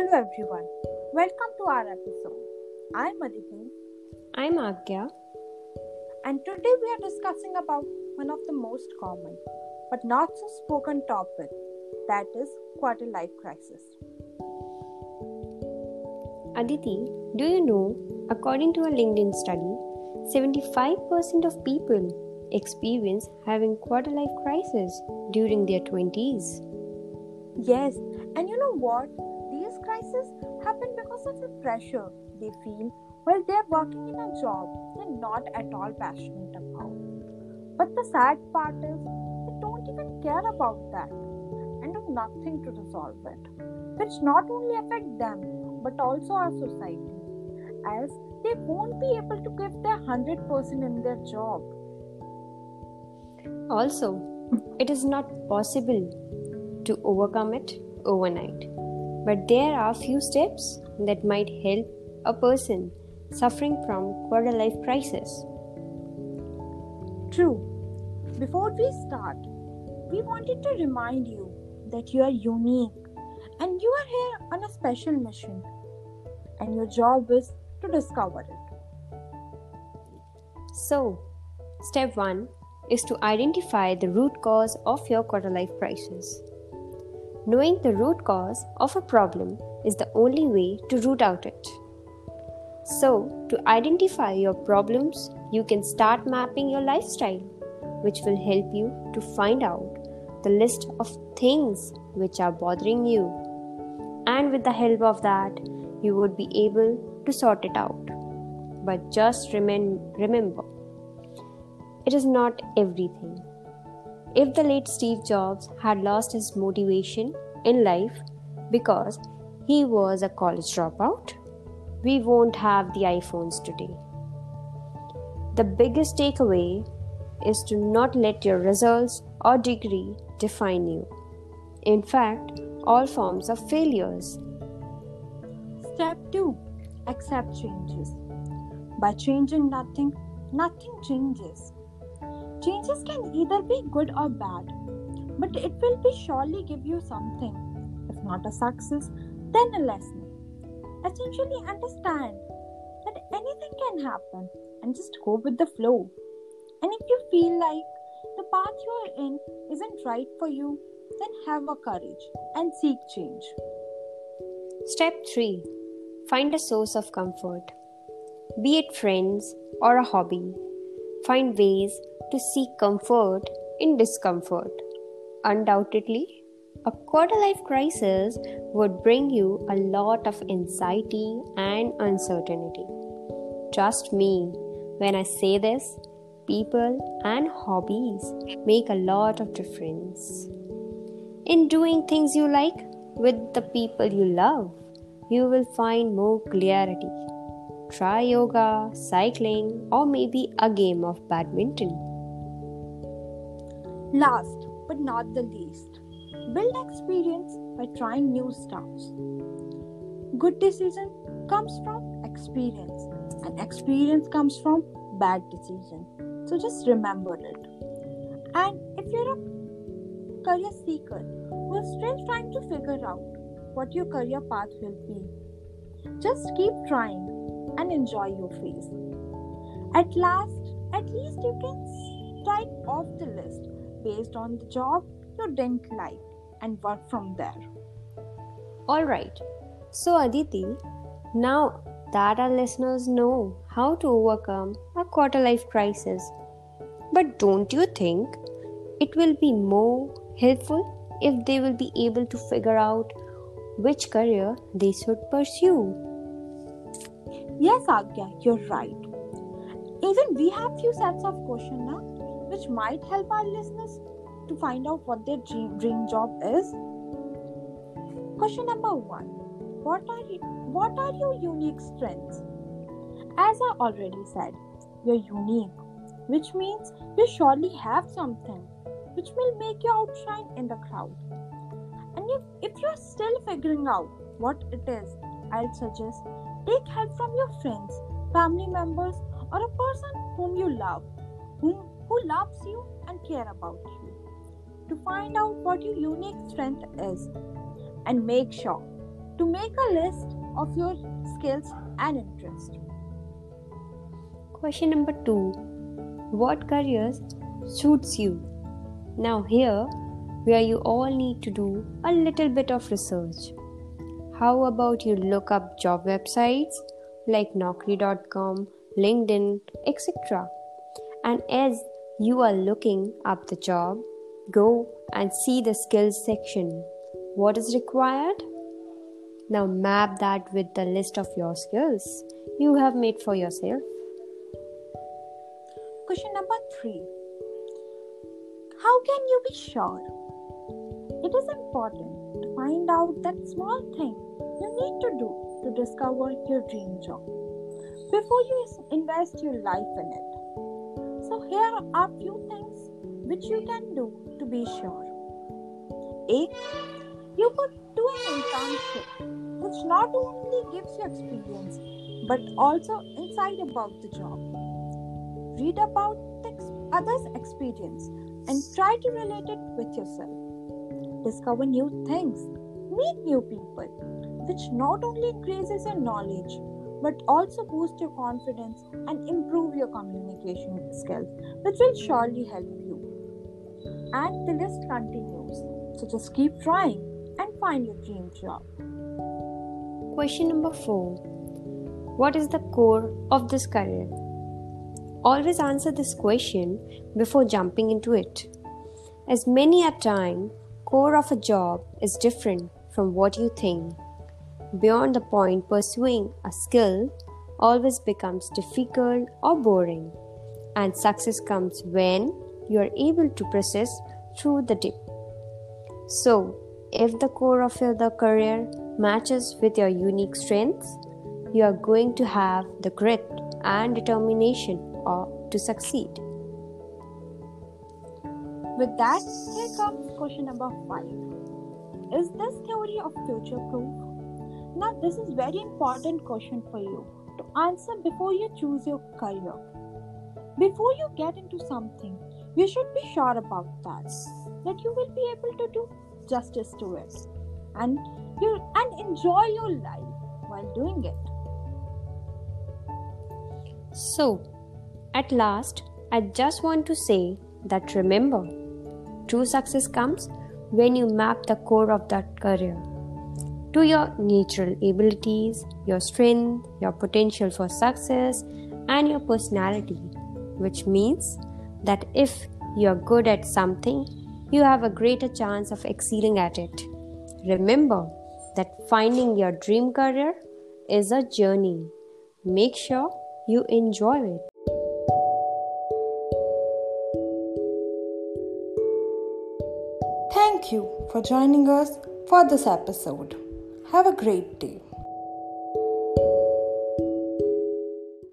Hello everyone. Welcome to our episode. I'm Aditi I'm Agya. and today we are discussing about one of the most common but not so spoken topic that is quarter life crisis. Aditi, do you know, according to a LinkedIn study, 75% of people experience having quarter life crisis during their 20s. Yes, and you know what? Crises happen because of the pressure they feel while they're working in a job they're not at all passionate about. But the sad part is they don't even care about that and do nothing to resolve it, which not only affect them but also our society, as they won't be able to give their 100% in their job. Also, it is not possible to overcome it overnight. But there are few steps that might help a person suffering from quarter life crisis. True. Before we start, we wanted to remind you that you are unique and you are here on a special mission, and your job is to discover it. So, step 1 is to identify the root cause of your quarter life crisis. Knowing the root cause of a problem is the only way to root out it. So, to identify your problems, you can start mapping your lifestyle, which will help you to find out the list of things which are bothering you. And with the help of that, you would be able to sort it out. But just remem- remember, it is not everything. If the late Steve Jobs had lost his motivation in life because he was a college dropout, we won't have the iPhones today. The biggest takeaway is to not let your results or degree define you. In fact, all forms of failures. Step 2 Accept changes. By changing nothing, nothing changes. Changes can either be good or bad, but it will be surely give you something. If not a success, then a lesson. Essentially, understand that anything can happen and just go with the flow. And if you feel like the path you are in isn't right for you, then have a courage and seek change. Step 3 Find a source of comfort. Be it friends or a hobby, find ways to seek comfort in discomfort. Undoubtedly, a quarter life crisis would bring you a lot of anxiety and uncertainty. Trust me when I say this, people and hobbies make a lot of difference. In doing things you like with the people you love, you will find more clarity. Try yoga, cycling, or maybe a game of badminton. Last but not the least, build experience by trying new stuffs. Good decision comes from experience, and experience comes from bad decision. So just remember it. And if you're a career seeker who is still trying to figure out what your career path will be, just keep trying and enjoy your phase. At last, at least you can strike off the list based on the job you didn't like and work from there. Alright, so Aditi, now that our listeners know how to overcome a quarter life crisis, but don't you think it will be more helpful if they will be able to figure out which career they should pursue? Yes, Agya, you're right. Even we have few sets of questions now, which might help our listeners to find out what their dream, dream job is. Question number one: What are you, what are your unique strengths? As I already said, you're unique, which means you surely have something which will make you outshine in the crowd. And if, if you're still figuring out what it is, I'd suggest take help from your friends, family members, or a person whom you love, whom, who loves you and care about you. To find out what your unique strength is and make sure to make a list of your skills and interests. Question number two What careers suits you? Now, here where you all need to do a little bit of research. How about you look up job websites like Naukri.com, LinkedIn, etc. And as you are looking up the job, go and see the skills section. What is required? Now map that with the list of your skills you have made for yourself. Question number three How can you be sure? It is important to find out that small thing you need to do to discover your dream job before you invest your life in it. So, here are a few things which you can do to be sure. A. You could do an internship which not only gives you experience but also insight about the job. Read about the others' experience and try to relate it with yourself. Discover new things, meet new people, which not only increases your knowledge but also boost your confidence and improve your communication skills, which will surely help you. And the list continues. So just keep trying and find your dream job. Question number four What is the core of this career? Always answer this question before jumping into it. As many a time, core of a job is different from what you think. Beyond the point, pursuing a skill always becomes difficult or boring, and success comes when you are able to process through the dip. So, if the core of your career matches with your unique strengths, you are going to have the grit and determination uh, to succeed. With that, here comes question number five. Is this theory of future proof? Now, this is very important question for you to answer before you choose your career. Before you get into something, you should be sure about that, that you will be able to do justice to it, and you and enjoy your life while doing it. So, at last, I just want to say that remember, true success comes when you map the core of that career to your natural abilities, your strength, your potential for success, and your personality, which means that if you are good at something, you have a greater chance of excelling at it. Remember that finding your dream career is a journey. Make sure you enjoy it. Thank you for joining us for this episode. Have a great day.